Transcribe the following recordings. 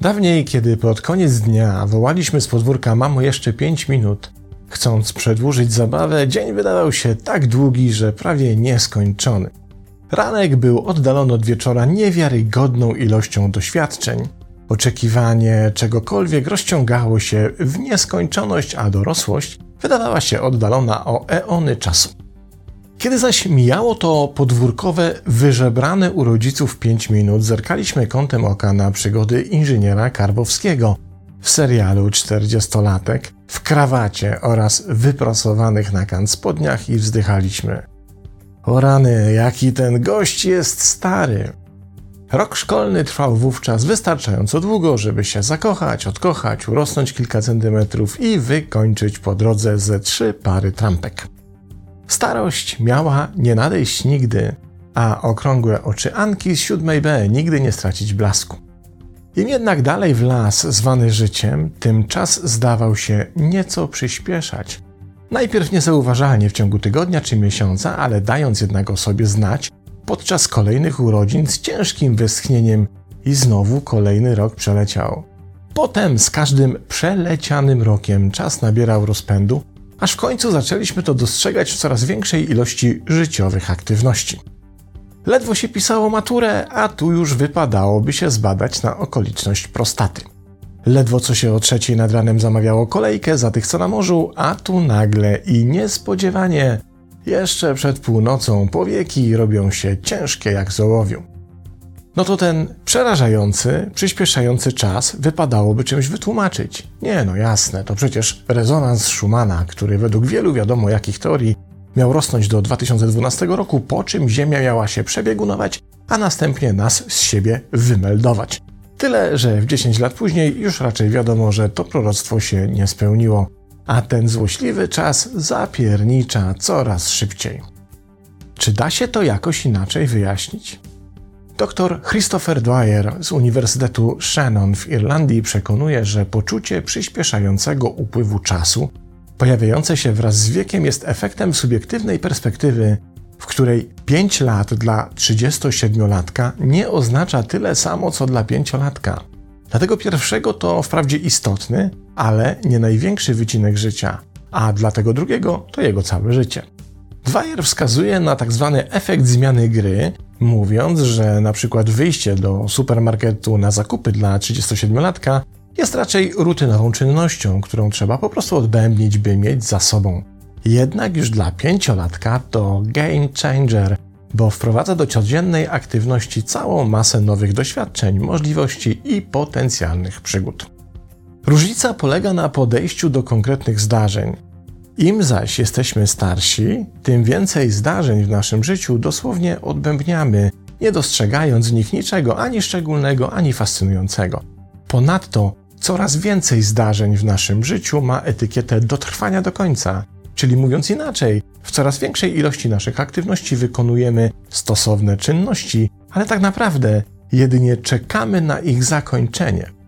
Dawniej, kiedy pod koniec dnia wołaliśmy z podwórka mamo jeszcze 5 minut, chcąc przedłużyć zabawę, dzień wydawał się tak długi, że prawie nieskończony. Ranek był oddalony od wieczora niewiarygodną ilością doświadczeń. Oczekiwanie czegokolwiek rozciągało się w nieskończoność, a dorosłość wydawała się oddalona o eony czasu. Kiedy zaś mijało to podwórkowe, wyżebrane u rodziców 5 minut, zerkaliśmy kątem oka na przygody inżyniera Karbowskiego w serialu 40-latek, w krawacie oraz wyprasowanych na kant spodniach i wzdychaliśmy. O rany, jaki ten gość jest stary! Rok szkolny trwał wówczas wystarczająco długo, żeby się zakochać, odkochać, urosnąć kilka centymetrów i wykończyć po drodze ze trzy pary trampek. Starość miała nie nadejść nigdy, a okrągłe oczy Anki z siódmej B nigdy nie stracić blasku. Im jednak dalej w las zwany życiem, tym czas zdawał się nieco przyspieszać. Najpierw niezauważalnie w ciągu tygodnia czy miesiąca, ale dając jednak o sobie znać podczas kolejnych urodzin z ciężkim westchnieniem i znowu kolejny rok przeleciał. Potem z każdym przelecianym rokiem czas nabierał rozpędu, aż w końcu zaczęliśmy to dostrzegać w coraz większej ilości życiowych aktywności. Ledwo się pisało maturę, a tu już wypadałoby się zbadać na okoliczność prostaty. Ledwo co się o trzeciej nad ranem zamawiało kolejkę za tych co na morzu, a tu nagle i niespodziewanie jeszcze przed północą powieki robią się ciężkie jak zołowiu. No to ten przerażający, przyspieszający czas wypadałoby czymś wytłumaczyć. Nie, no jasne, to przecież rezonans Schumana, który według wielu wiadomo jakich teorii miał rosnąć do 2012 roku, po czym Ziemia miała się przebiegunować, a następnie nas z siebie wymeldować. Tyle, że w 10 lat później już raczej wiadomo, że to proroctwo się nie spełniło, a ten złośliwy czas zapiernicza coraz szybciej. Czy da się to jakoś inaczej wyjaśnić? Dr Christopher Dwyer z Uniwersytetu Shannon w Irlandii przekonuje, że poczucie przyspieszającego upływu czasu, pojawiające się wraz z wiekiem, jest efektem subiektywnej perspektywy, w której 5 lat dla 37-latka nie oznacza tyle samo co dla 5-latka. Dlatego pierwszego to wprawdzie istotny, ale nie największy wycinek życia, a dla tego drugiego to jego całe życie. Dwyer wskazuje na tak zwany efekt zmiany gry, mówiąc, że na przykład wyjście do supermarketu na zakupy dla 37-latka jest raczej rutynową czynnością, którą trzeba po prostu odbębnić, by mieć za sobą. Jednak już dla pięciolatka to game changer, bo wprowadza do codziennej aktywności całą masę nowych doświadczeń, możliwości i potencjalnych przygód. Różnica polega na podejściu do konkretnych zdarzeń. Im zaś jesteśmy starsi, tym więcej zdarzeń w naszym życiu dosłownie odbębniamy, nie dostrzegając w nich niczego ani szczególnego, ani fascynującego. Ponadto coraz więcej zdarzeń w naszym życiu ma etykietę dotrwania do końca, czyli mówiąc inaczej, w coraz większej ilości naszych aktywności wykonujemy stosowne czynności, ale tak naprawdę jedynie czekamy na ich zakończenie.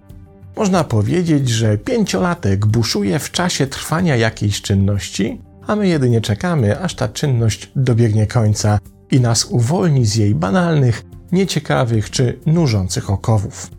Można powiedzieć, że pięciolatek buszuje w czasie trwania jakiejś czynności, a my jedynie czekamy, aż ta czynność dobiegnie końca i nas uwolni z jej banalnych, nieciekawych czy nużących okowów.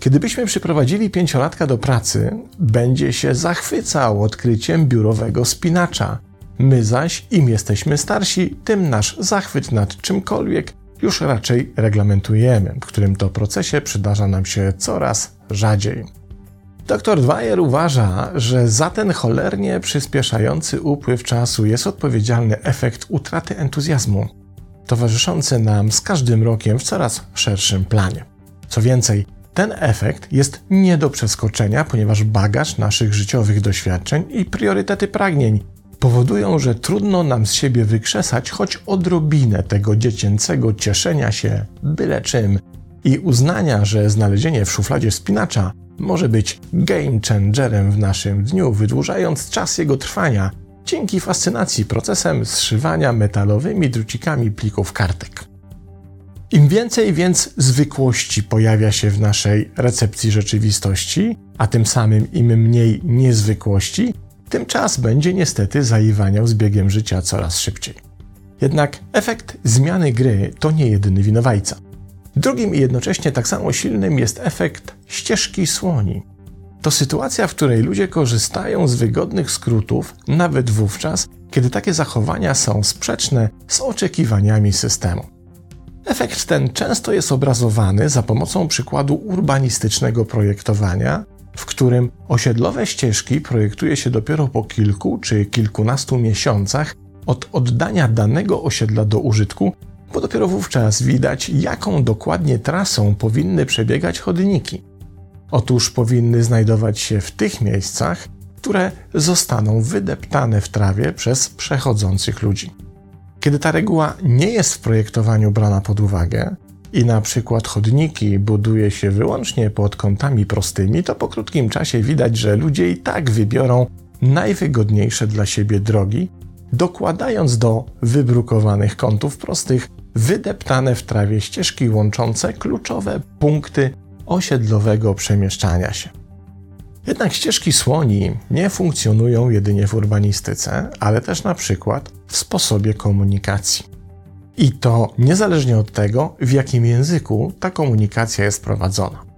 Kiedybyśmy przyprowadzili pięciolatka do pracy, będzie się zachwycał odkryciem biurowego spinacza. My zaś, im jesteśmy starsi, tym nasz zachwyt nad czymkolwiek już raczej reglamentujemy, w którym to procesie przydarza nam się coraz rzadziej. Dr Dwyer uważa, że za ten cholernie przyspieszający upływ czasu jest odpowiedzialny efekt utraty entuzjazmu, towarzyszący nam z każdym rokiem w coraz szerszym planie. Co więcej, ten efekt jest nie do przeskoczenia, ponieważ bagaż naszych życiowych doświadczeń i priorytety pragnień powodują, że trudno nam z siebie wykrzesać choć odrobinę tego dziecięcego cieszenia się byle czym i uznania, że znalezienie w szufladzie spinacza może być game changerem w naszym dniu, wydłużając czas jego trwania dzięki fascynacji procesem zszywania metalowymi drucikami plików kartek. Im więcej więc zwykłości pojawia się w naszej recepcji rzeczywistości, a tym samym im mniej niezwykłości, tym czas będzie niestety zaiwaniał z biegiem życia coraz szybciej. Jednak efekt zmiany gry to nie jedyny winowajca. Drugim i jednocześnie tak samo silnym jest efekt ścieżki słoni. To sytuacja, w której ludzie korzystają z wygodnych skrótów nawet wówczas, kiedy takie zachowania są sprzeczne z oczekiwaniami systemu. Efekt ten często jest obrazowany za pomocą przykładu urbanistycznego projektowania, w którym osiedlowe ścieżki projektuje się dopiero po kilku czy kilkunastu miesiącach od oddania danego osiedla do użytku, bo dopiero wówczas widać, jaką dokładnie trasą powinny przebiegać chodniki. Otóż powinny znajdować się w tych miejscach, które zostaną wydeptane w trawie przez przechodzących ludzi. Kiedy ta reguła nie jest w projektowaniu brana pod uwagę i na przykład chodniki buduje się wyłącznie pod kątami prostymi, to po krótkim czasie widać, że ludzie i tak wybiorą najwygodniejsze dla siebie drogi, dokładając do wybrukowanych kątów prostych wydeptane w trawie ścieżki łączące kluczowe punkty osiedlowego przemieszczania się. Jednak ścieżki słoni nie funkcjonują jedynie w urbanistyce, ale też na przykład w sposobie komunikacji. I to niezależnie od tego, w jakim języku ta komunikacja jest prowadzona.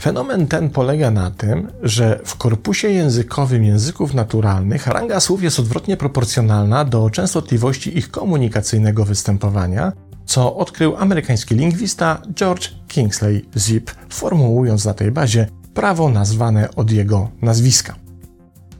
Fenomen ten polega na tym, że w korpusie językowym języków naturalnych ranga słów jest odwrotnie proporcjonalna do częstotliwości ich komunikacyjnego występowania, co odkrył amerykański lingwista George Kingsley Zip, formułując na tej bazie prawo nazwane od jego nazwiska.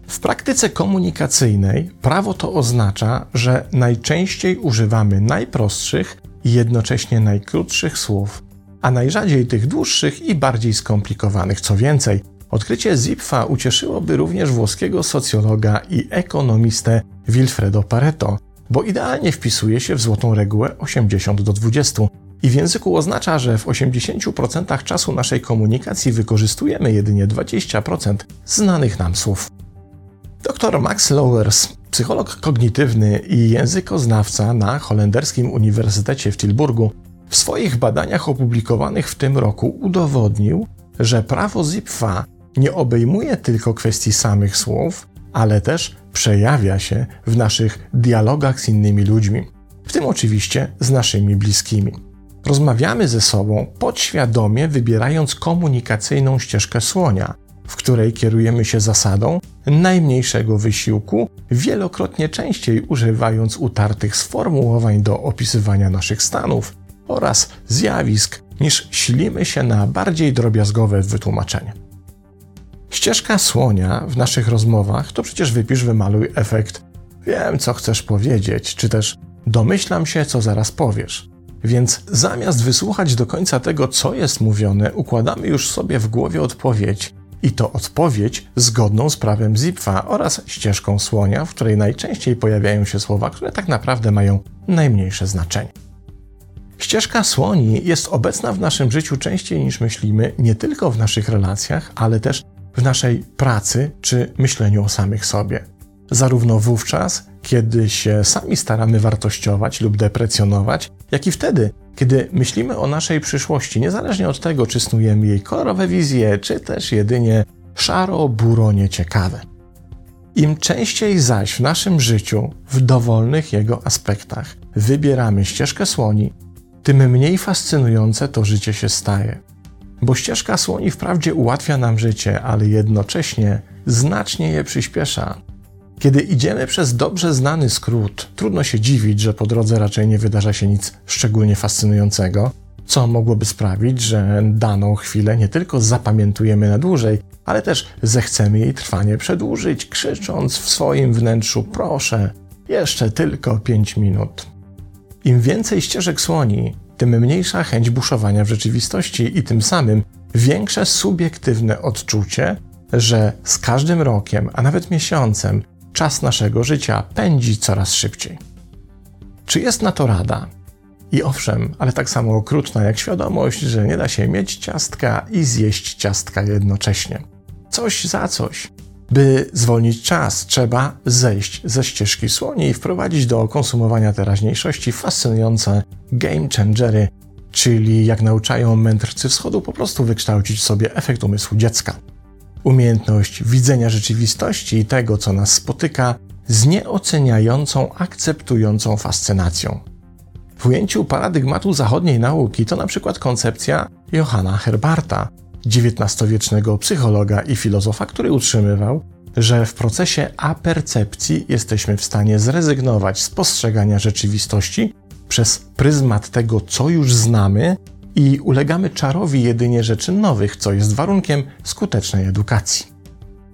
W praktyce komunikacyjnej prawo to oznacza, że najczęściej używamy najprostszych i jednocześnie najkrótszych słów, a najrzadziej tych dłuższych i bardziej skomplikowanych. Co więcej, odkrycie Zipfa ucieszyłoby również włoskiego socjologa i ekonomistę Wilfredo Pareto, bo idealnie wpisuje się w złotą regułę 80 do 20 i w języku oznacza, że w 80% czasu naszej komunikacji wykorzystujemy jedynie 20% znanych nam słów. Dr Max Lowers, psycholog kognitywny i językoznawca na holenderskim Uniwersytecie w Tilburgu, w swoich badaniach opublikowanych w tym roku udowodnił, że prawo Zipfa nie obejmuje tylko kwestii samych słów, ale też przejawia się w naszych dialogach z innymi ludźmi, w tym oczywiście z naszymi bliskimi. Rozmawiamy ze sobą podświadomie, wybierając komunikacyjną ścieżkę słonia, w której kierujemy się zasadą najmniejszego wysiłku, wielokrotnie częściej używając utartych sformułowań do opisywania naszych stanów oraz zjawisk, niż silimy się na bardziej drobiazgowe wytłumaczenie. Ścieżka słonia w naszych rozmowach to przecież wypisz, wymaluj efekt wiem, co chcesz powiedzieć, czy też domyślam się, co zaraz powiesz. Więc zamiast wysłuchać do końca tego, co jest mówione, układamy już sobie w głowie odpowiedź, i to odpowiedź zgodną z prawem Zipfa oraz ścieżką słonia, w której najczęściej pojawiają się słowa, które tak naprawdę mają najmniejsze znaczenie. Ścieżka słoni jest obecna w naszym życiu częściej niż myślimy, nie tylko w naszych relacjach, ale też w naszej pracy czy myśleniu o samych sobie. Zarówno wówczas, kiedy się sami staramy wartościować lub deprecjonować, jak i wtedy, kiedy myślimy o naszej przyszłości, niezależnie od tego, czy snujemy jej kolorowe wizje, czy też jedynie szaro-buro nieciekawe. Im częściej zaś w naszym życiu, w dowolnych jego aspektach, wybieramy ścieżkę słoni, tym mniej fascynujące to życie się staje. Bo ścieżka słoni wprawdzie ułatwia nam życie, ale jednocześnie znacznie je przyspiesza. Kiedy idziemy przez dobrze znany skrót, trudno się dziwić, że po drodze raczej nie wydarza się nic szczególnie fascynującego, co mogłoby sprawić, że daną chwilę nie tylko zapamiętujemy na dłużej, ale też zechcemy jej trwanie przedłużyć, krzycząc w swoim wnętrzu: Proszę, jeszcze tylko 5 minut. Im więcej ścieżek słoni, tym mniejsza chęć buszowania w rzeczywistości i tym samym większe subiektywne odczucie, że z każdym rokiem, a nawet miesiącem, czas naszego życia pędzi coraz szybciej. Czy jest na to rada? I owszem, ale tak samo okrutna jak świadomość, że nie da się mieć ciastka i zjeść ciastka jednocześnie. Coś za coś. By zwolnić czas, trzeba zejść ze ścieżki słoni i wprowadzić do konsumowania teraźniejszości fascynujące game changery, czyli jak nauczają mędrcy wschodu, po prostu wykształcić sobie efekt umysłu dziecka. Umiejętność widzenia rzeczywistości i tego, co nas spotyka, z nieoceniającą, akceptującą fascynacją. W ujęciu paradygmatu zachodniej nauki to na przykład koncepcja Johanna Herbarta, XIX-wiecznego psychologa i filozofa, który utrzymywał, że w procesie apercepcji jesteśmy w stanie zrezygnować z postrzegania rzeczywistości przez pryzmat tego, co już znamy, i ulegamy czarowi jedynie rzeczy nowych, co jest warunkiem skutecznej edukacji.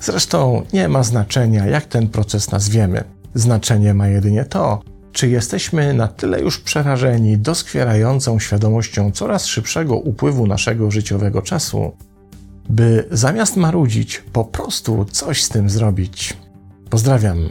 Zresztą nie ma znaczenia, jak ten proces nazwiemy. Znaczenie ma jedynie to, czy jesteśmy na tyle już przerażeni doskwierającą świadomością coraz szybszego upływu naszego życiowego czasu, by zamiast marudzić, po prostu coś z tym zrobić. Pozdrawiam.